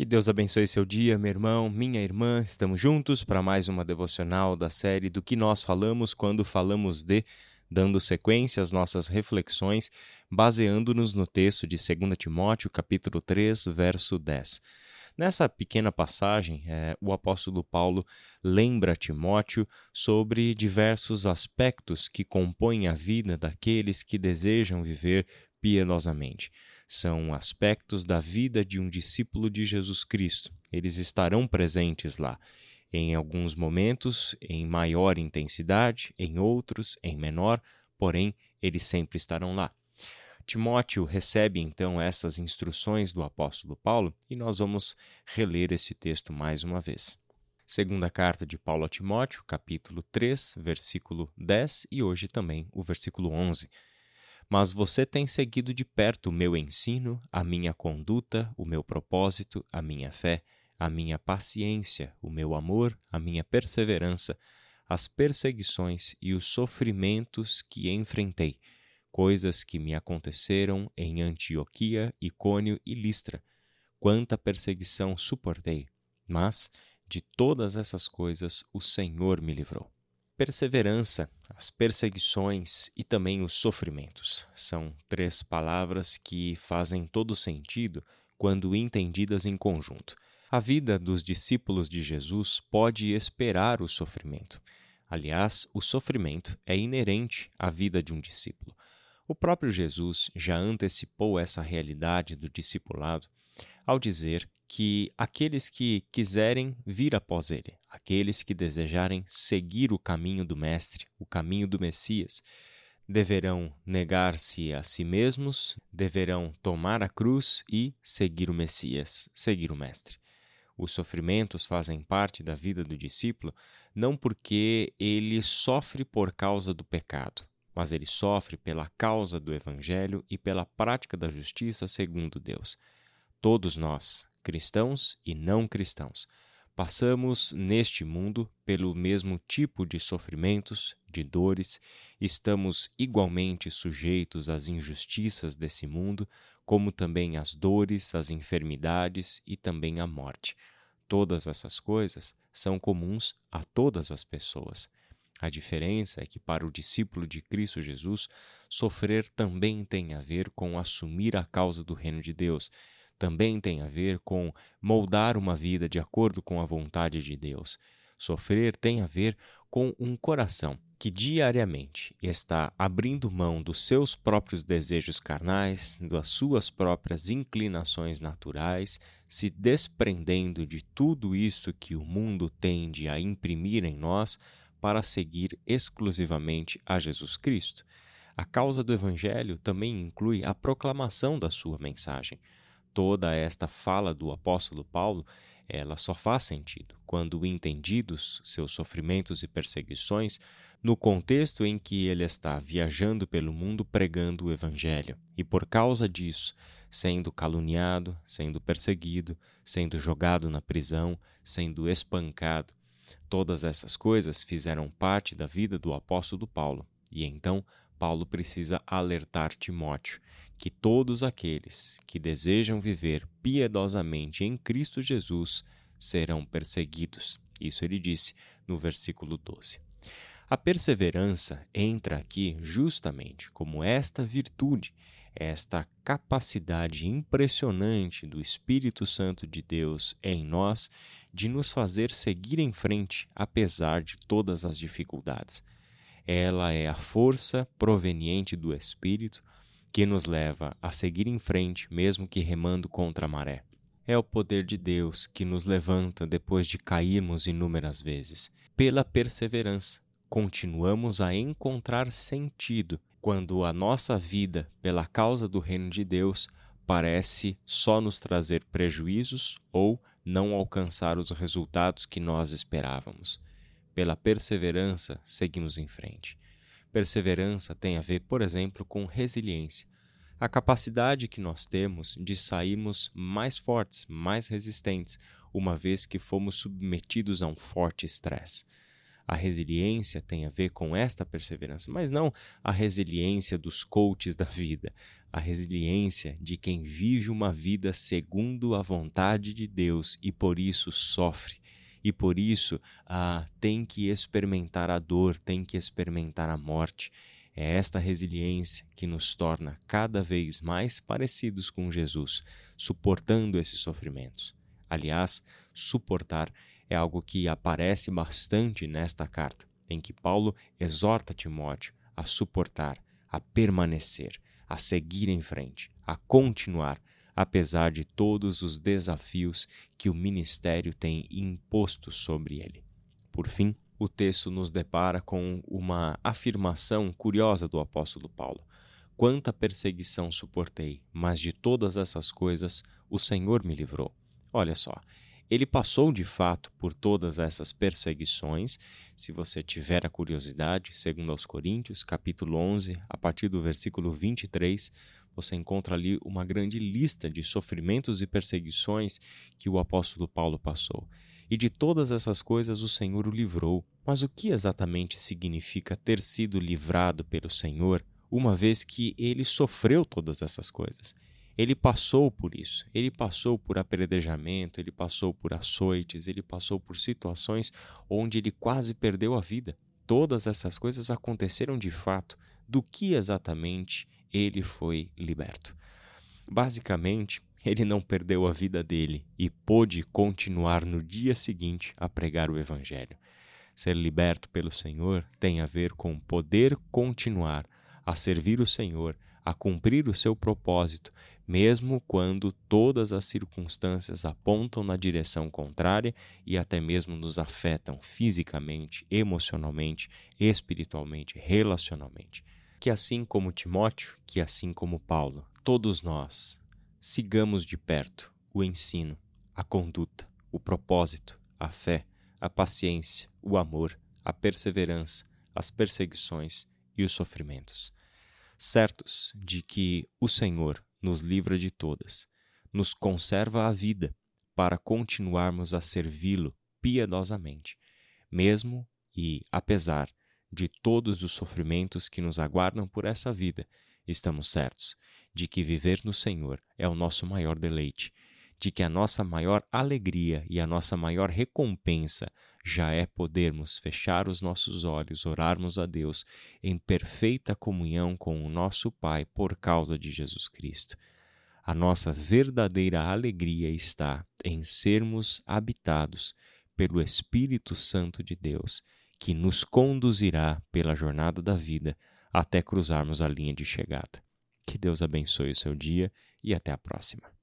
Que Deus abençoe seu dia, meu irmão, minha irmã. Estamos juntos para mais uma devocional da série do que nós falamos quando falamos de, dando sequência às nossas reflexões, baseando-nos no texto de 2 Timóteo, capítulo 3, verso 10. Nessa pequena passagem, é, o apóstolo Paulo lembra Timóteo sobre diversos aspectos que compõem a vida daqueles que desejam viver piedosamente. São aspectos da vida de um discípulo de Jesus Cristo. Eles estarão presentes lá. Em alguns momentos, em maior intensidade, em outros, em menor, porém, eles sempre estarão lá. Timóteo recebe então essas instruções do apóstolo Paulo e nós vamos reler esse texto mais uma vez. Segunda carta de Paulo a Timóteo, capítulo 3, versículo 10 e hoje também o versículo 11. Mas você tem seguido de perto o meu ensino, a minha conduta, o meu propósito, a minha fé, a minha paciência, o meu amor, a minha perseverança, as perseguições e os sofrimentos que enfrentei coisas que me aconteceram em Antioquia, Icônio e Listra. Quanta perseguição suportei, mas de todas essas coisas o Senhor me livrou. Perseverança, as perseguições e também os sofrimentos são três palavras que fazem todo sentido quando entendidas em conjunto. A vida dos discípulos de Jesus pode esperar o sofrimento. Aliás, o sofrimento é inerente à vida de um discípulo. O próprio Jesus já antecipou essa realidade do discipulado ao dizer que aqueles que quiserem vir após ele, aqueles que desejarem seguir o caminho do Mestre, o caminho do Messias, deverão negar-se a si mesmos, deverão tomar a cruz e seguir o Messias, seguir o Mestre. Os sofrimentos fazem parte da vida do discípulo não porque ele sofre por causa do pecado, mas ele sofre pela causa do Evangelho e pela prática da justiça segundo Deus. Todos nós, cristãos e não cristãos, passamos neste mundo pelo mesmo tipo de sofrimentos, de dores, estamos igualmente sujeitos às injustiças desse mundo, como também às dores, às enfermidades e também à morte. Todas essas coisas são comuns a todas as pessoas. A diferença é que, para o discípulo de Cristo Jesus, sofrer também tem a ver com assumir a causa do reino de Deus, também tem a ver com moldar uma vida de acordo com a vontade de Deus. Sofrer tem a ver com um coração que diariamente está abrindo mão dos seus próprios desejos carnais, das suas próprias inclinações naturais, se desprendendo de tudo isso que o mundo tende a imprimir em nós para seguir exclusivamente a Jesus Cristo. A causa do Evangelho também inclui a proclamação da sua mensagem. Toda esta fala do apóstolo Paulo, ela só faz sentido quando entendidos seus sofrimentos e perseguições no contexto em que ele está viajando pelo mundo pregando o evangelho. E por causa disso, sendo caluniado, sendo perseguido, sendo jogado na prisão, sendo espancado, Todas essas coisas fizeram parte da vida do apóstolo Paulo, e então Paulo precisa alertar Timóteo que todos aqueles que desejam viver piedosamente em Cristo Jesus serão perseguidos. Isso ele disse no versículo 12. A perseverança entra aqui justamente como esta virtude esta capacidade impressionante do Espírito Santo de Deus em nós de nos fazer seguir em frente apesar de todas as dificuldades. Ela é a força proveniente do Espírito que nos leva a seguir em frente, mesmo que remando contra a maré. É o poder de Deus que nos levanta depois de cairmos inúmeras vezes. Pela perseverança, continuamos a encontrar sentido quando a nossa vida, pela causa do reino de Deus, parece só nos trazer prejuízos ou não alcançar os resultados que nós esperávamos. Pela perseverança, seguimos em frente. Perseverança tem a ver, por exemplo, com resiliência, a capacidade que nós temos de sairmos mais fortes, mais resistentes, uma vez que fomos submetidos a um forte estresse. A resiliência tem a ver com esta perseverança, mas não a resiliência dos coaches da vida, a resiliência de quem vive uma vida segundo a vontade de Deus e por isso sofre. E por isso ah, tem que experimentar a dor, tem que experimentar a morte. É esta resiliência que nos torna cada vez mais parecidos com Jesus, suportando esses sofrimentos. Aliás, suportar é algo que aparece bastante nesta carta, em que Paulo exorta Timóteo a suportar, a permanecer, a seguir em frente, a continuar, apesar de todos os desafios que o ministério tem imposto sobre ele. Por fim, o texto nos depara com uma afirmação curiosa do apóstolo Paulo. Quanta perseguição suportei, mas de todas essas coisas o Senhor me livrou. Olha só, ele passou de fato por todas essas perseguições. Se você tiver a curiosidade, segundo aos Coríntios, capítulo 11, a partir do versículo 23, você encontra ali uma grande lista de sofrimentos e perseguições que o apóstolo Paulo passou. E de todas essas coisas o Senhor o livrou. Mas o que exatamente significa ter sido livrado pelo Senhor, uma vez que ele sofreu todas essas coisas? Ele passou por isso, ele passou por apredejamento, ele passou por açoites, ele passou por situações onde ele quase perdeu a vida. Todas essas coisas aconteceram de fato. Do que exatamente ele foi liberto? Basicamente, ele não perdeu a vida dele e pôde continuar no dia seguinte a pregar o Evangelho. Ser liberto pelo Senhor tem a ver com poder continuar a servir o Senhor, a cumprir o seu propósito, mesmo quando todas as circunstâncias apontam na direção contrária e até mesmo nos afetam fisicamente, emocionalmente, espiritualmente, relacionalmente. Que assim como Timóteo, que assim como Paulo, todos nós sigamos de perto o ensino, a conduta, o propósito, a fé, a paciência, o amor, a perseverança, as perseguições e os sofrimentos. Certos de que o Senhor nos livra de todas, nos conserva a vida para continuarmos a servi-lo piedosamente, mesmo e apesar de todos os sofrimentos que nos aguardam por essa vida, estamos certos de que viver no Senhor é o nosso maior deleite de que a nossa maior alegria e a nossa maior recompensa já é podermos fechar os nossos olhos, orarmos a Deus em perfeita comunhão com o nosso Pai por causa de Jesus Cristo. A nossa verdadeira alegria está em sermos habitados pelo Espírito Santo de Deus, que nos conduzirá pela jornada da vida até cruzarmos a linha de chegada. Que Deus abençoe o seu dia e até a próxima.